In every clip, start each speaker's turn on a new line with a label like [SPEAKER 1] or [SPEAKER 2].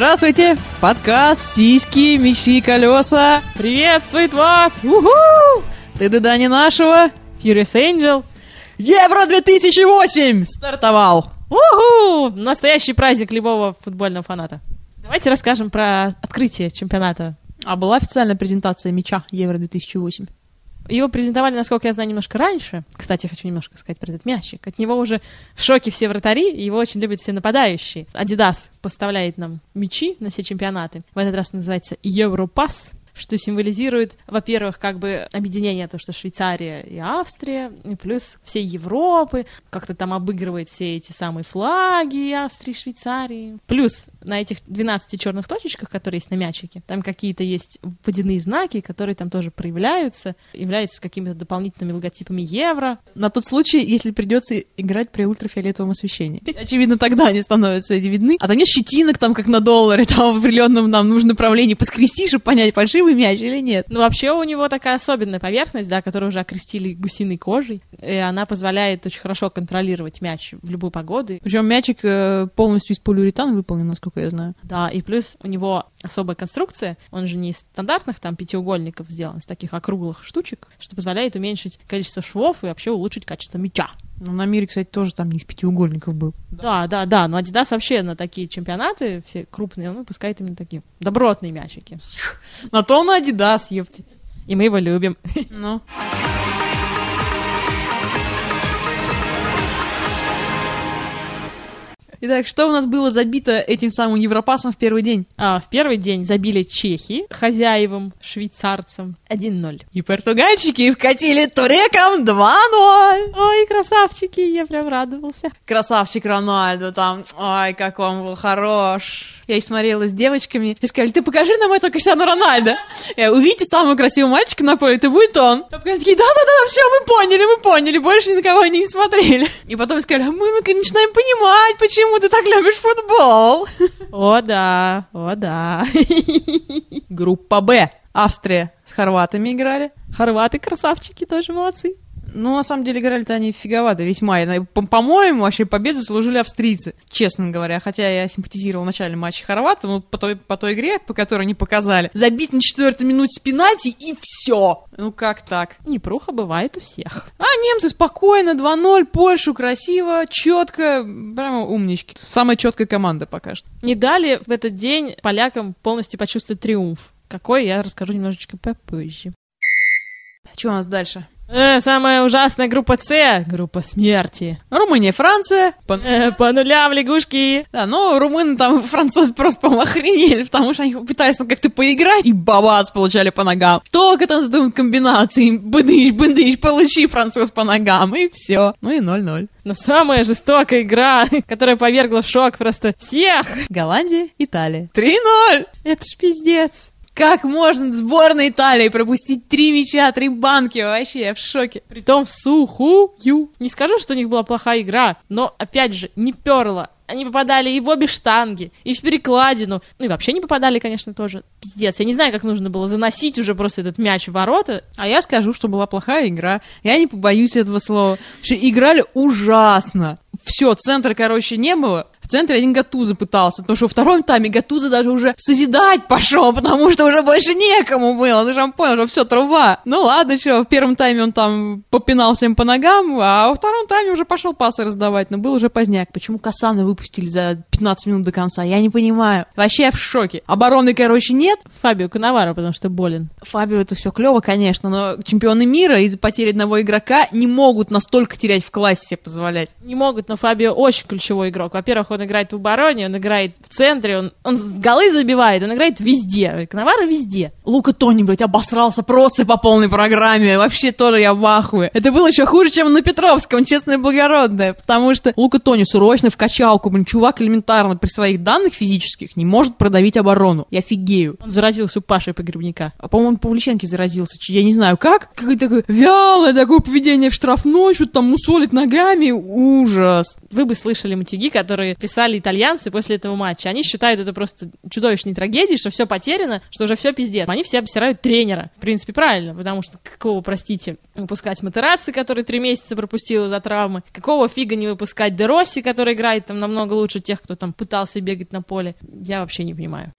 [SPEAKER 1] Здравствуйте! Подкаст «Сиськи, мечи, колеса» приветствует вас! Уху! Ты да не нашего, Furious Angel. Евро 2008 стартовал!
[SPEAKER 2] Уху! Настоящий праздник любого футбольного фаната. Давайте расскажем про открытие чемпионата.
[SPEAKER 1] А была официальная презентация мяча Евро 2008?
[SPEAKER 2] Его презентовали, насколько я знаю, немножко раньше. Кстати, хочу немножко сказать про этот мячик. От него уже в шоке все вратари, его очень любят все нападающие. Adidas поставляет нам мячи на все чемпионаты. В этот раз он называется Европас что символизирует, во-первых, как бы объединение, то, что Швейцария и Австрия, и плюс всей Европы, как-то там обыгрывает все эти самые флаги Австрии, Швейцарии. Плюс на этих 12 черных точечках, которые есть на мячике, там какие-то есть водяные знаки, которые там тоже проявляются, являются какими-то дополнительными логотипами евро.
[SPEAKER 1] На тот случай, если придется играть при ультрафиолетовом освещении. Очевидно, тогда они становятся видны. А там нет щетинок, там, как на долларе, там в определенном нам нужном направлении поскрести, чтобы понять, фальшивый красивый мяч или нет.
[SPEAKER 2] Ну, вообще у него такая особенная поверхность, да, которую уже окрестили гусиной кожей, и она позволяет очень хорошо контролировать мяч в любую погоду.
[SPEAKER 1] Причем мячик э, полностью из полиуретана выполнен, насколько я знаю.
[SPEAKER 2] Да, и плюс у него особая конструкция, он же не из стандартных там пятиугольников сделан, из таких округлых штучек, что позволяет уменьшить количество швов и вообще улучшить качество мяча.
[SPEAKER 1] Ну, на мире, кстати, тоже там не из пятиугольников был.
[SPEAKER 2] Да, да, да. Но Adidas вообще на такие чемпионаты, все крупные, он выпускает именно такие добротные мячики.
[SPEAKER 1] На то он Adidas, ёпти.
[SPEAKER 2] И мы его любим.
[SPEAKER 1] Ну. Итак, что у нас было забито этим самым Европасом в первый день?
[SPEAKER 2] А, в первый день забили чехи хозяевам, швейцарцам 1-0.
[SPEAKER 1] И португальчики вкатили турекам 2-0.
[SPEAKER 2] Ой, красавчики, я прям радовался.
[SPEAKER 1] Красавчик Рональдо там, ой, как он был хорош. Я смотрела с девочками и сказали, ты покажи нам этого Криштиану Рональдо. Я, увидите самого красивого мальчика на поле, это будет он. Они такие, да-да-да, все, мы поняли, мы поняли, больше никого они не смотрели. И потом сказали, «А мы начинаем понимать, почему ты так любишь футбол.
[SPEAKER 2] О, да, о, да.
[SPEAKER 1] Группа Б. Австрия с хорватами играли.
[SPEAKER 2] Хорваты красавчики тоже молодцы.
[SPEAKER 1] Ну, на самом деле, играли-то они фиговато весьма. По-моему, вообще победу заслужили австрийцы, честно говоря. Хотя я симпатизировал в начале матча хорватам, но по той, по той игре, по которой они показали, забить на четвертой минуте с пенальти и все. Ну, как так?
[SPEAKER 2] Непруха бывает у всех.
[SPEAKER 1] А немцы спокойно, 2-0, Польшу красиво, четко, прямо умнички. Самая четкая команда пока что.
[SPEAKER 2] Не дали в этот день полякам полностью почувствовать триумф. Какой, я расскажу немножечко попозже.
[SPEAKER 1] Что у нас дальше?
[SPEAKER 2] Э, самая ужасная группа С, группа смерти.
[SPEAKER 1] Румыния, Франция.
[SPEAKER 2] По, э, по нулям лягушки.
[SPEAKER 1] Да, но румыны там, французы просто, по охренели, потому что они пытались ну, как-то поиграть, и бабац получали по ногам. Только там задумают комбинации, быдыш, быдыш, получи француз по ногам, и все. Ну и 0-0.
[SPEAKER 2] Но самая жестокая игра, которая повергла в шок просто всех.
[SPEAKER 1] Голландия, Италия.
[SPEAKER 2] 3-0! Это ж пиздец.
[SPEAKER 1] Как можно сборной Италии пропустить три мяча, три банки? Вообще, я в шоке.
[SPEAKER 2] Притом сухую. Не скажу, что у них была плохая игра, но, опять же, не перла. Они попадали и в обе штанги, и в перекладину. Ну и вообще не попадали, конечно, тоже. Пиздец. Я не знаю, как нужно было заносить уже просто этот мяч в ворота.
[SPEAKER 1] А я скажу, что была плохая игра. Я не побоюсь этого слова. Что играли ужасно. Все, центра, короче, не было центре один Гатуза пытался, потому что во втором тайме Гатуза даже уже созидать пошел, потому что уже больше некому было. Ну, он понял, что все, труба. Ну ладно, что, в первом тайме он там попинал всем по ногам, а во втором тайме уже пошел пасы раздавать, но был уже поздняк. Почему Касана выпустили за 15 минут до конца? Я не понимаю. Вообще я в шоке. Обороны, короче, нет.
[SPEAKER 2] Фабио Канаваро, потому что болен.
[SPEAKER 1] Фабио это все клево, конечно, но чемпионы мира из-за потери одного игрока не могут настолько терять в классе себе позволять.
[SPEAKER 2] Не могут, но Фабио очень ключевой игрок. Во-первых, он он играет в обороне, он играет в центре, он, он голы забивает, он играет везде. Канаваро везде.
[SPEAKER 1] Лука Тони, блядь, обосрался просто по полной программе. Вообще тоже я в ахуе. Это было еще хуже, чем на Петровском, честно и благородное. Потому что Лука Тони срочно в качалку. Блин, чувак элементарно при своих данных физических не может продавить оборону. Я офигею.
[SPEAKER 2] Он заразился у Паши Погребника.
[SPEAKER 1] А, по-моему, Павличенко заразился. Я не знаю как. Какое-то такое вялое такое поведение в штрафной, что-то там мусолит ногами. Ужас.
[SPEAKER 2] Вы бы слышали матюги, которые написали итальянцы после этого матча. Они считают это просто чудовищной трагедией, что все потеряно, что уже все пиздец. Они все обсирают тренера. В принципе, правильно, потому что какого, простите, выпускать Матераци, который три месяца пропустил из-за травмы, какого фига не выпускать Деросси, который играет там намного лучше тех, кто там пытался бегать на поле. Я вообще не понимаю.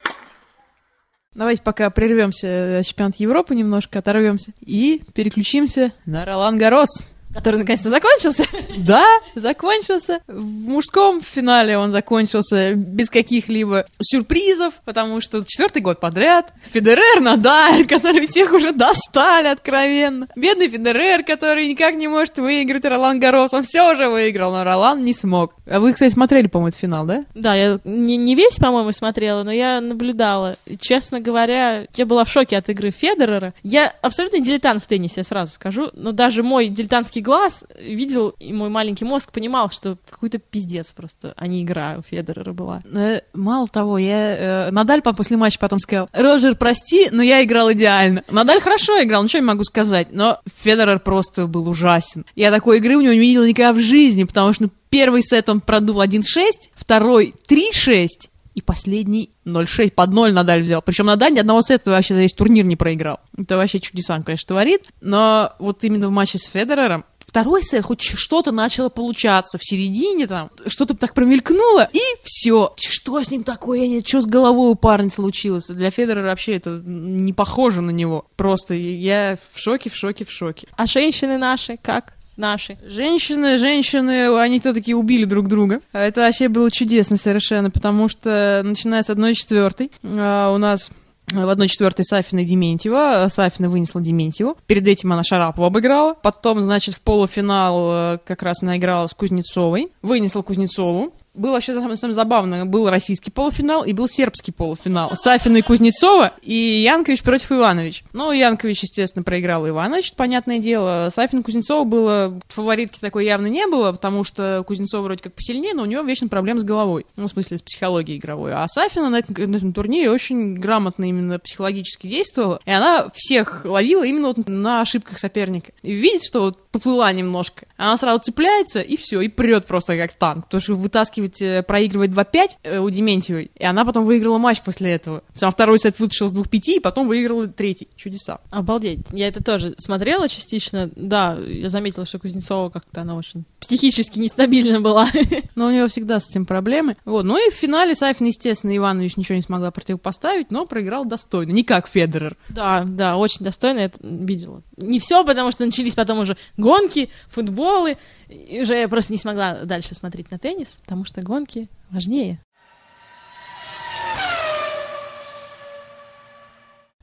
[SPEAKER 1] Давайте пока прервемся э, чемпионат Европы немножко, оторвемся и переключимся на Ролан Гарос.
[SPEAKER 2] Который наконец-то закончился.
[SPEAKER 1] Да, закончился. В мужском финале он закончился без каких-либо сюрпризов, потому что четвертый год подряд Федерер, Надаль, которые всех уже достали откровенно. Бедный Федерер, который никак не может выиграть Ролан Гарос, он все уже выиграл, но Ролан не смог. А вы, кстати, смотрели, по-моему, финал, да?
[SPEAKER 2] Да, я не, не весь, по-моему, смотрела, но я наблюдала. И, честно говоря, я была в шоке от игры Федерера. Я абсолютно дилетант в теннисе, я сразу скажу, но даже мой дилетантский глаз видел, и мой маленький мозг понимал, что какой-то пиздец просто, а не игра у Федерера была.
[SPEAKER 1] Э, мало того, я... Э, Надаль после матча потом сказал, Роджер, прости, но я играл идеально. Надаль хорошо играл, ничего не могу сказать, но Федерер просто был ужасен. Я такой игры у него не видела никогда в жизни, потому что ну, первый сет он продул 1-6, второй 3-6, и последний 0-6 под 0 Надаль взял. Причем Надаль ни одного сета вообще за весь турнир не проиграл. Это вообще чудеса он, конечно, творит. Но вот именно в матче с Федерером второй сет хоть что-то начало получаться в середине там, что-то так промелькнуло, и все. Что с ним такое? Что с головой у парня случилось? Для Федерера вообще это не похоже на него. Просто я в шоке, в шоке, в шоке.
[SPEAKER 2] А женщины наши как? наши.
[SPEAKER 1] Женщины, женщины, они то такие убили друг друга. Это вообще было чудесно совершенно, потому что начиная с одной четвертой а, у нас в одной четвертой Сафина и Дементьева. Сафина вынесла Дементьеву. Перед этим она Шарапова обыграла. Потом, значит, в полуфинал э, как раз она играла с Кузнецовой. Вынесла Кузнецову было вообще самое, самое забавное. Был российский полуфинал и был сербский полуфинал. Сафина и Кузнецова и Янкович против Иванович. Ну, Янкович, естественно, проиграл Иванович, понятное дело. Сафин и Кузнецова было... Фаворитки такой явно не было, потому что Кузнецова вроде как посильнее, но у него вечно проблем с головой. Ну, в смысле, с психологией игровой. А Сафина на этом, на этом турнире очень грамотно именно психологически действовала. И она всех ловила именно вот на ошибках соперника. И видит, что вот поплыла немножко. Она сразу цепляется, и все, и прет просто как танк. Потому что вытаскивает вытаскивать, э, проигрывать 2-5 э, у Дементьевой, и она потом выиграла матч после этого. Сам второй сет вытащил с 2-5, и потом выиграла третий. Чудеса.
[SPEAKER 2] Обалдеть. Я это тоже смотрела частично. Да, я заметила, что Кузнецова как-то она очень психически нестабильна была.
[SPEAKER 1] Но у нее всегда с этим проблемы. Вот. Ну и в финале Сафин, естественно, Иванович ничего не смогла противопоставить, но проиграл достойно. Не как Федерер.
[SPEAKER 2] Да, да, очень достойно, я это видела. Не все, потому что начались потом уже гонки, футболы, и уже я просто не смогла дальше смотреть на теннис, потому что гонки важнее.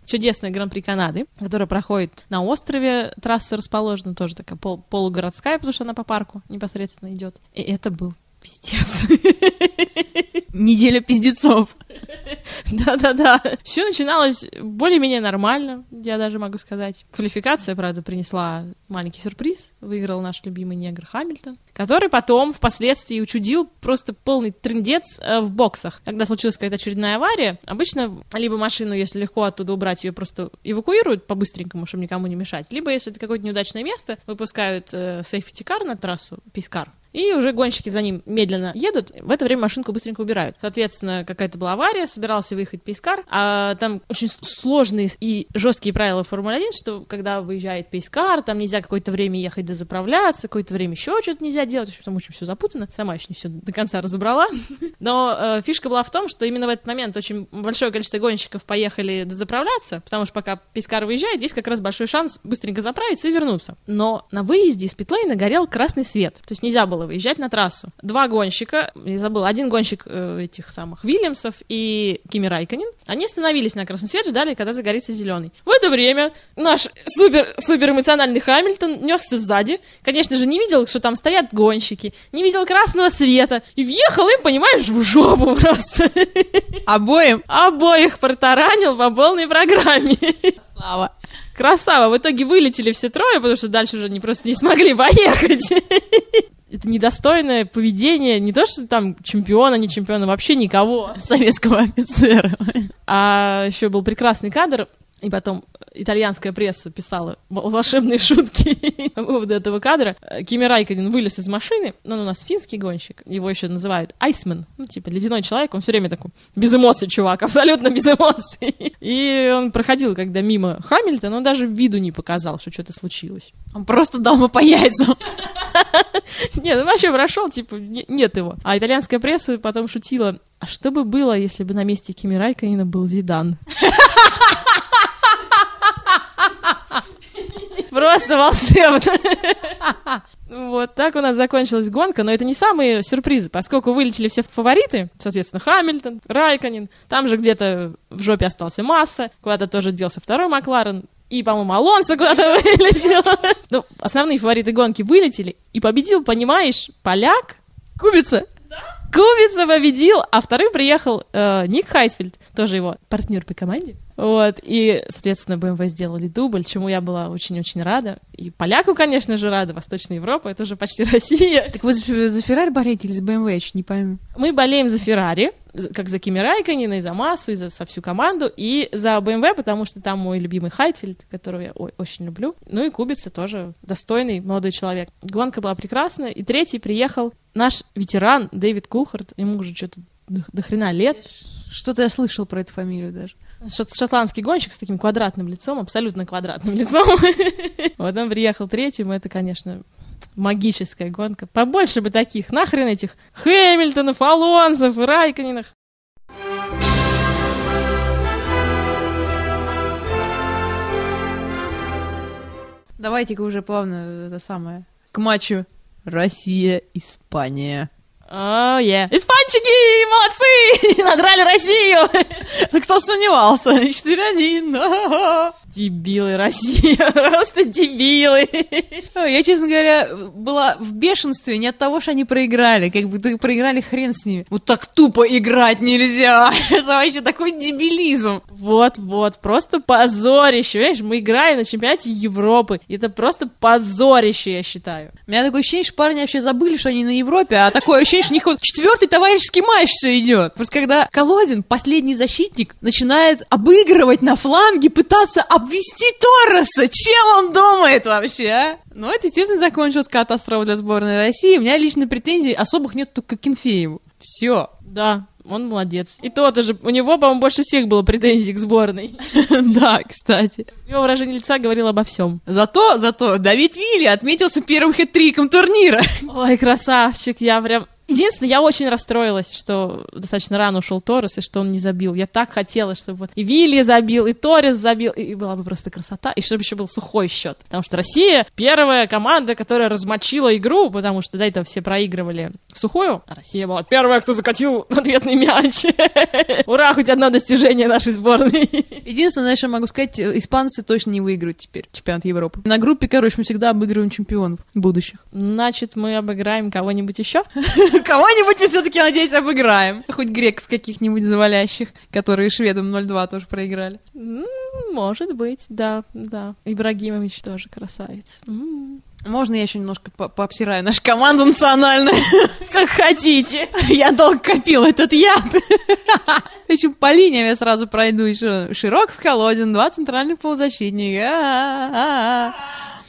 [SPEAKER 2] чудесная Гран-при Канады, которая проходит на острове. Трасса расположена тоже такая пол полугородская, потому что она по парку непосредственно идет. И это был пиздец.
[SPEAKER 1] Неделя пиздецов.
[SPEAKER 2] Да-да-да. Все начиналось более-менее нормально, я даже могу сказать. Квалификация, правда, принесла маленький сюрприз. Выиграл наш любимый негр Хамильтон, который потом впоследствии учудил просто полный трендец э, в боксах. Когда случилась какая-то очередная авария, обычно либо машину, если легко оттуда убрать, ее просто эвакуируют по-быстренькому, чтобы никому не мешать, либо, если это какое-то неудачное место, выпускают э, сейфти-кар на трассу, пискар, и уже гонщики за ним медленно едут, в это время машинку быстренько убирают. Соответственно, какая-то была авария, собирался выехать пейскар, а там очень сложные и жесткие правила Формулы 1, что когда выезжает пейскар, там нельзя какое-то время ехать дозаправляться, какое-то время еще что-то нельзя делать, потому что очень все запутано. Сама еще не все до конца разобрала. Но э, фишка была в том, что именно в этот момент очень большое количество гонщиков поехали дозаправляться, потому что пока пейскар выезжает, здесь как раз большой шанс быстренько заправиться и вернуться. Но на выезде из питлейна горел красный свет, то есть нельзя было выезжать на трассу. Два гонщика, я забыл, один гонщик э, этих самых Вильямсов и Кими Райконин, они остановились на красный свет, ждали, когда загорится зеленый. В это время наш супер, супер эмоциональный Хамильтон несся сзади, конечно же, не видел, что там стоят гонщики, не видел красного света, и въехал им, понимаешь, в жопу просто.
[SPEAKER 1] Обоим?
[SPEAKER 2] Обоих протаранил по полной программе.
[SPEAKER 1] Слава.
[SPEAKER 2] Красава. В итоге вылетели все трое, потому что дальше уже они просто не смогли поехать это недостойное поведение не то, что там чемпиона, не чемпиона, вообще никого.
[SPEAKER 1] Советского офицера.
[SPEAKER 2] А еще был прекрасный кадр И потом итальянская пресса писала волшебные шутки по поводу этого кадра. Кими Райконен вылез из машины, ну, он у нас финский гонщик, его еще называют Айсмен, ну, типа ледяной человек, он все время такой, без эмоций, чувак, абсолютно без эмоций. И он проходил, когда мимо Хамильтона, он даже виду не показал, что что-то случилось.
[SPEAKER 1] Он просто дал ему по яйцам.
[SPEAKER 2] Нет, он вообще прошел, типа, нет его. А итальянская пресса потом шутила, а что бы было, если бы на месте Кими Райконена был Зидан? Просто волшебно. Вот так у нас закончилась гонка, но это не самые сюрпризы, поскольку вылетели все фавориты, соответственно, Хамильтон, Райконин, там же где-то в жопе остался Масса, куда-то тоже делся второй Макларен, и, по-моему, Алонсо куда-то вылетел. Ну, основные фавориты гонки вылетели, и победил, понимаешь, поляк, Кубица. Кубица победил, а вторым приехал э, Ник Хайтфельд, тоже его партнер по команде. Вот, и, соответственно, BMW сделали дубль, чему я была очень-очень рада. И поляку, конечно же, рада, Восточная Европа, это уже почти Россия.
[SPEAKER 1] Так вы за, Феррари болеете или за BMW, я чуть не пойму.
[SPEAKER 2] Мы болеем за Феррари, как за Кими Райконина, и за Массу, и за со всю команду, и за BMW, потому что там мой любимый Хайтфельд, которого я ой, очень люблю. Ну и Кубица тоже достойный молодой человек. Гонка была прекрасная, и третий приехал наш ветеран Дэвид Кулхард, ему уже что-то до, до хрена лет.
[SPEAKER 1] Что-то я слышал про эту фамилию даже.
[SPEAKER 2] Шотландский гонщик с таким квадратным лицом, абсолютно квадратным лицом. Вот он приехал третьим, это, конечно, магическая гонка. Побольше бы таких. Нахрен этих Хэмилтонов, Алонсов, Райконинах.
[SPEAKER 1] Давайте-ка уже плавно это самое к матчу Россия-Испания.
[SPEAKER 2] О, oh, yeah. Испанчики, молодцы! Надрали Россию!
[SPEAKER 1] Да кто сомневался? 4-1.
[SPEAKER 2] Дебилы Россия, просто дебилы.
[SPEAKER 1] Я, честно говоря, была в бешенстве не от того, что они проиграли, как бы проиграли хрен с ними. Вот так тупо играть нельзя. Это вообще такой дебилизм.
[SPEAKER 2] Вот-вот, просто позорище. Понимаешь, мы играем на чемпионате Европы. Это просто позорище, я считаю.
[SPEAKER 1] У меня такое ощущение, что парни вообще забыли, что они на Европе, а такое ощущение, что у них вот четвертый товарищеский матч все идет. Просто когда Колодин, последний защитник, начинает обыгрывать на фланге, пытаться обвести Торреса. Чем он думает вообще, а? Ну, это, естественно, закончилось катастрофой для сборной России. У меня лично претензий особых нет только к Кенфееву. Все.
[SPEAKER 2] Да, он молодец. И то тоже, у него, по-моему, больше всех было претензий к сборной.
[SPEAKER 1] Да, кстати.
[SPEAKER 2] Его выражение лица говорил обо всем.
[SPEAKER 1] Зато, зато Давид Вилли отметился первым хет-триком турнира.
[SPEAKER 2] Ой, красавчик, я прям Единственное, я очень расстроилась, что достаточно рано ушел Торрес, и что он не забил. Я так хотела, чтобы вот и Вилли забил, и Торрес забил, и была бы просто красота, и чтобы еще был сухой счет. Потому что Россия первая команда, которая размочила игру, потому что до этого все проигрывали сухую, а Россия была первая, кто закатил ответный мяч. Ура, хоть одно достижение нашей сборной.
[SPEAKER 1] Единственное, что могу сказать, испанцы точно не выиграют теперь чемпионат Европы. На группе, короче, мы всегда обыгрываем чемпионов будущих.
[SPEAKER 2] Значит, мы обыграем кого-нибудь еще?
[SPEAKER 1] Кого-нибудь мы все-таки, надеюсь, обыграем. Хоть греков каких-нибудь завалящих, которые шведам 0-2 тоже проиграли.
[SPEAKER 2] Может быть, да, да. Ибрагимович тоже красавец.
[SPEAKER 1] Можно я еще немножко по пообсираю нашу команду национальную?
[SPEAKER 2] Как хотите.
[SPEAKER 1] Я долго копил этот яд. Еще по линиям я сразу пройду. Еще Широков, Колодин, два центральных полузащитника.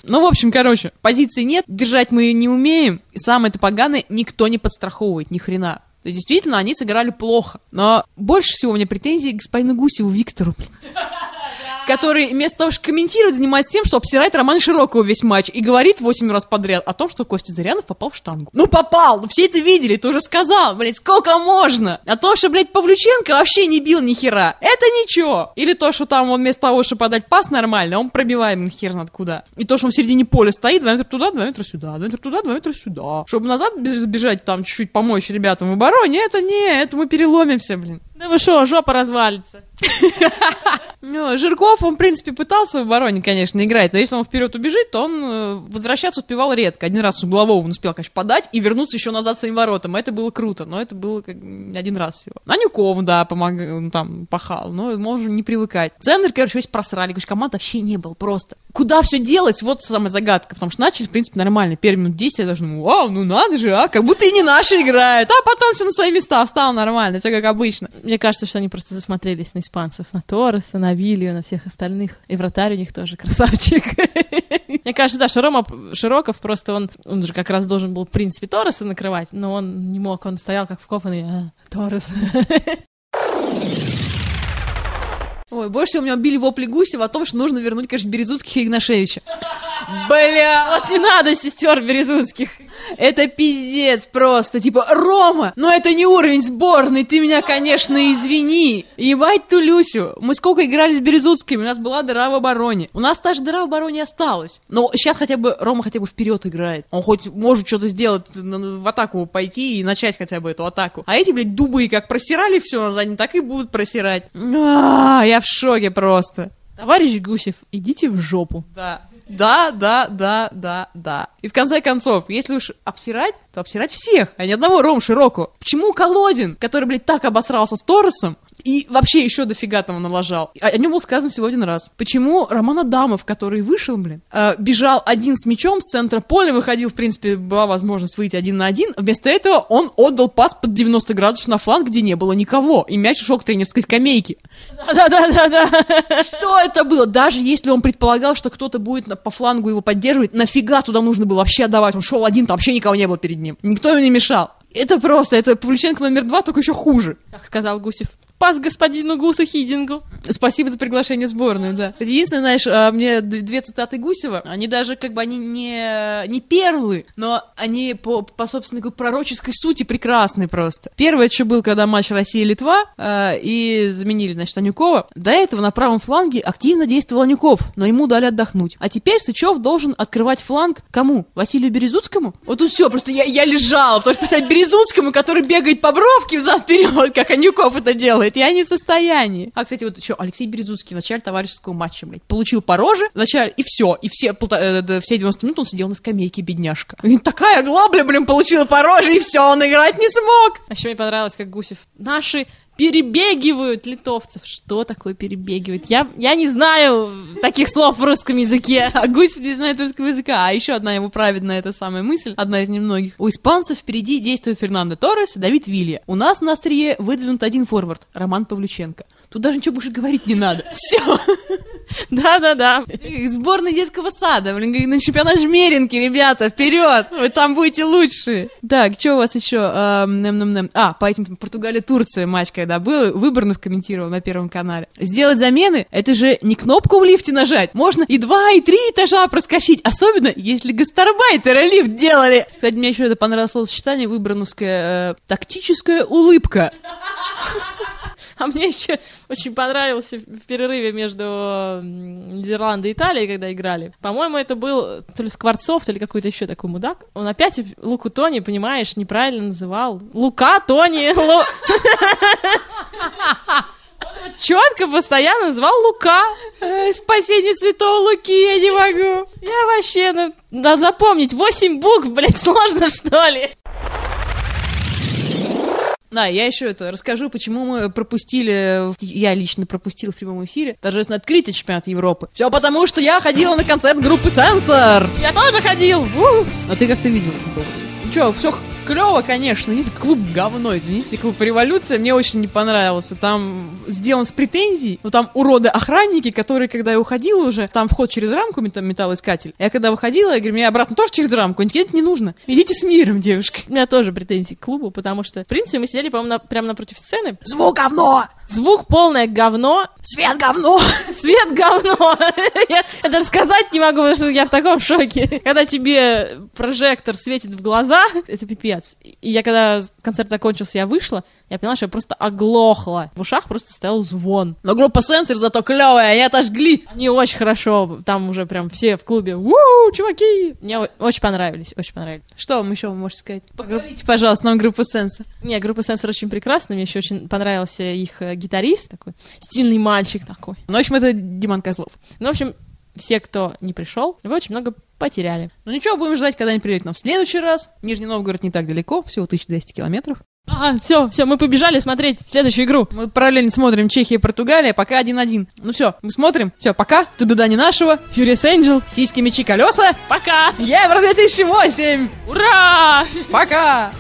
[SPEAKER 1] Ну, в общем, короче, позиции нет, держать мы не умеем. И самое это поганое, никто не подстраховывает ни хрена. То действительно, они сыграли плохо. Но больше всего у меня претензии к господину Гусеву Виктору, блин который вместо того, чтобы комментировать, занимается тем, что обсирает Романа Широкого весь матч и говорит 8 раз подряд о том, что Костя Зырянов попал в штангу. Ну попал, ну все это видели, ты уже сказал, блядь, сколько можно? А то, что, блядь, Павлюченко вообще не бил ни хера, это ничего. Или то, что там он вместо того, чтобы подать пас нормально, он пробивает на хер знает куда. И то, что он в середине поля стоит, 2 метра туда, 2 метра сюда, 2 метра туда, 2 метра сюда. Чтобы назад бежать, там чуть-чуть помочь ребятам в обороне, это не, это мы переломимся, блин.
[SPEAKER 2] Да вы что, жопа развалится.
[SPEAKER 1] Ну, Жирков, он, в принципе, пытался в обороне, конечно, играть, но если он вперед убежит, то он э, возвращаться успевал редко. Один раз с углового он успел, конечно, подать и вернуться еще назад своим воротам. Это было круто, но это было как один раз всего. Анюков, да, помогал, он там пахал, но можно не привыкать. Центр, короче, весь просрали, короче, команд вообще не было просто. Куда все делать? Вот самая загадка, потому что начали, в принципе, нормально. Первые минут 10 я даже, ну, вау, ну надо же, а, как будто и не наши играют, а потом все на свои места встал нормально, все как обычно.
[SPEAKER 2] Мне кажется, что они просто засмотрелись на испанцев, на Торреса, на Вилью, на всех остальных. И вратарь у них тоже красавчик. Мне кажется, да, что Рома Широков просто он, он же как раз должен был, в принципе, Торреса накрывать, но он не мог, он стоял как вкопанный. А, Торрес.
[SPEAKER 1] Ой, больше всего меня били вопли Гусева о том, что нужно вернуть, конечно, Березутских и Игнашевича. Бля!
[SPEAKER 2] Вот не надо сестер Березутских.
[SPEAKER 1] Это пиздец просто. Типа, Рома, но это не уровень сборной, ты меня, конечно, извини. Ебать ту Люсю. Мы сколько играли с Березутскими, у нас была дыра в обороне. У нас та же дыра в обороне осталась. Но сейчас хотя бы Рома хотя бы вперед играет. Он хоть может что-то сделать, в атаку пойти и начать хотя бы эту атаку. А эти, блядь, дубы как просирали все на заднем, так и будут просирать. А, я в шоке просто.
[SPEAKER 2] Товарищ Гусев, идите в жопу.
[SPEAKER 1] Да. Да, да, да, да, да. И в конце концов, если уж обсирать, то обсирать всех, а не одного Ром Широку. Почему Колодин, который, блядь, так обосрался с Торресом, и вообще еще дофига там налажал. О, нем был сказан всего один раз. Почему Роман Адамов, который вышел, блин, э, бежал один с мячом с центра поля, выходил, в принципе, была возможность выйти один на один, вместо этого он отдал пас под 90 градусов на фланг, где не было никого, и мяч ушел к тренерской скамейке.
[SPEAKER 2] Да-да-да-да.
[SPEAKER 1] Что это было? Даже если он предполагал, что кто-то будет по флангу его поддерживать, нафига туда нужно было вообще отдавать? Он шел один, там вообще никого не было перед ним. Никто ему не мешал. Это просто, это Павлюченко номер два, только еще хуже.
[SPEAKER 2] Как сказал Гусев, пас господину Гусу Хидингу.
[SPEAKER 1] Спасибо за приглашение в сборную, да. Единственное, знаешь, а, мне две цитаты Гусева, они даже как бы они не, не перлы, но они по, по собственной такой пророческой сути прекрасны просто. Первое, что был, когда матч Россия-Литва, э, и заменили, значит, Анюкова, до этого на правом фланге активно действовал Анюков, но ему дали отдохнуть. А теперь Сычев должен открывать фланг кому? Василию Березутскому? Вот тут все, просто я, я лежала, потому что писать Березутскому, который бегает по бровке взад-вперед, как Анюков это делает, я не в состоянии. А, кстати, вот еще Алексей Березутский в начале товарищеского матча, блядь, получил по роже в начале, и все, и все, э, все 90 минут он сидел на скамейке, бедняжка. И такая глабля, блин, получила по роже, и все, он играть не смог.
[SPEAKER 2] А еще мне понравилось, как Гусев. Наши перебегивают литовцев. Что такое перебегивают? Я, я не знаю таких слов в русском языке.
[SPEAKER 1] А Гусев не знает русского языка. А еще одна его праведная эта самая мысль, одна из немногих. У испанцев впереди действует Фернандо Торрес и Давид Вилья. У нас на острие выдвинут один форвард, Роман Павлюченко. Тут даже ничего больше говорить не надо. Все.
[SPEAKER 2] Да-да-да.
[SPEAKER 1] Сборная детского сада, блин, на чемпионат Жмеринки, ребята, вперед! Вы там будете лучшие. Так, что у вас еще? А, по этим Португалия-Турция матч, когда был, Выборнов комментировал на Первом канале. Сделать замены, это же не кнопку в лифте нажать. Можно и два, и три этажа проскочить. Особенно, если гастарбайтеры лифт делали. Кстати, мне еще это понравилось словосочетание выборновская э, тактическая улыбка.
[SPEAKER 2] А мне еще очень понравился в перерыве между Нидерландой и Италией, когда играли. По-моему, это был то ли Скворцов, то ли какой-то еще такой мудак. Он опять Луку Тони, понимаешь, неправильно называл. Лука Тони! четко постоянно называл Лука.
[SPEAKER 1] Спасение святого Луки, я не могу.
[SPEAKER 2] Я вообще, ну, да запомнить, восемь букв, блядь, сложно, что ли?
[SPEAKER 1] Да, я еще это расскажу, почему мы пропустили, я лично пропустил в прямом эфире торжественное открытие чемпионата Европы. Все потому, что я ходила на концерт группы Сенсор.
[SPEAKER 2] Я тоже ходил. У!
[SPEAKER 1] А ты как-то видел? Ну что, все клево, конечно. Извините, клуб говно, извините. Клуб Революция мне очень не понравился. Там сделан с претензией. Ну, там уроды-охранники, которые, когда я уходила уже, там вход через рамку, мет- металлоискатель. Я когда выходила, я говорю, мне обратно тоже через рамку. Они не нужно. Идите с миром, девушка.
[SPEAKER 2] У меня тоже претензии к клубу, потому что, в принципе, мы сидели, по-моему, на, прямо напротив сцены.
[SPEAKER 1] Звук говно!
[SPEAKER 2] Звук полное говно.
[SPEAKER 1] Свет говно!
[SPEAKER 2] Свет говно! я, я даже сказать не могу, потому что я в таком шоке. Когда тебе прожектор светит в глаза, это пипец. И я когда концерт закончился, я вышла, я поняла, что я просто оглохла. В ушах просто стоял звон.
[SPEAKER 1] Но группа Сенсор зато клевая, они отожгли.
[SPEAKER 2] Они очень хорошо, там уже прям все в клубе, уу, чуваки. Мне очень понравились, очень понравились.
[SPEAKER 1] Что вам еще вы можете сказать? Поговорите, пожалуйста, нам группа Сенсор.
[SPEAKER 2] Не, группа Сенсор очень прекрасна, мне еще очень понравился их э, гитарист такой, стильный мальчик такой.
[SPEAKER 1] Ну, в общем, это Диман Козлов.
[SPEAKER 2] Ну, в общем, все, кто не пришел, вы очень много потеряли.
[SPEAKER 1] Ну ничего, будем ждать, когда они приедут нам в следующий раз. Нижний Новгород не так далеко, всего 1200 километров.
[SPEAKER 2] А, все, все, мы побежали смотреть следующую игру.
[SPEAKER 1] Мы параллельно смотрим Чехия и Португалия, пока 1-1. Ну все, мы смотрим. Все, пока. Туда не нашего.
[SPEAKER 2] Фьюрис Энджел.
[SPEAKER 1] Сиськи, мечи, колеса.
[SPEAKER 2] Пока.
[SPEAKER 1] Евро 2008.
[SPEAKER 2] Ура!
[SPEAKER 1] Пока.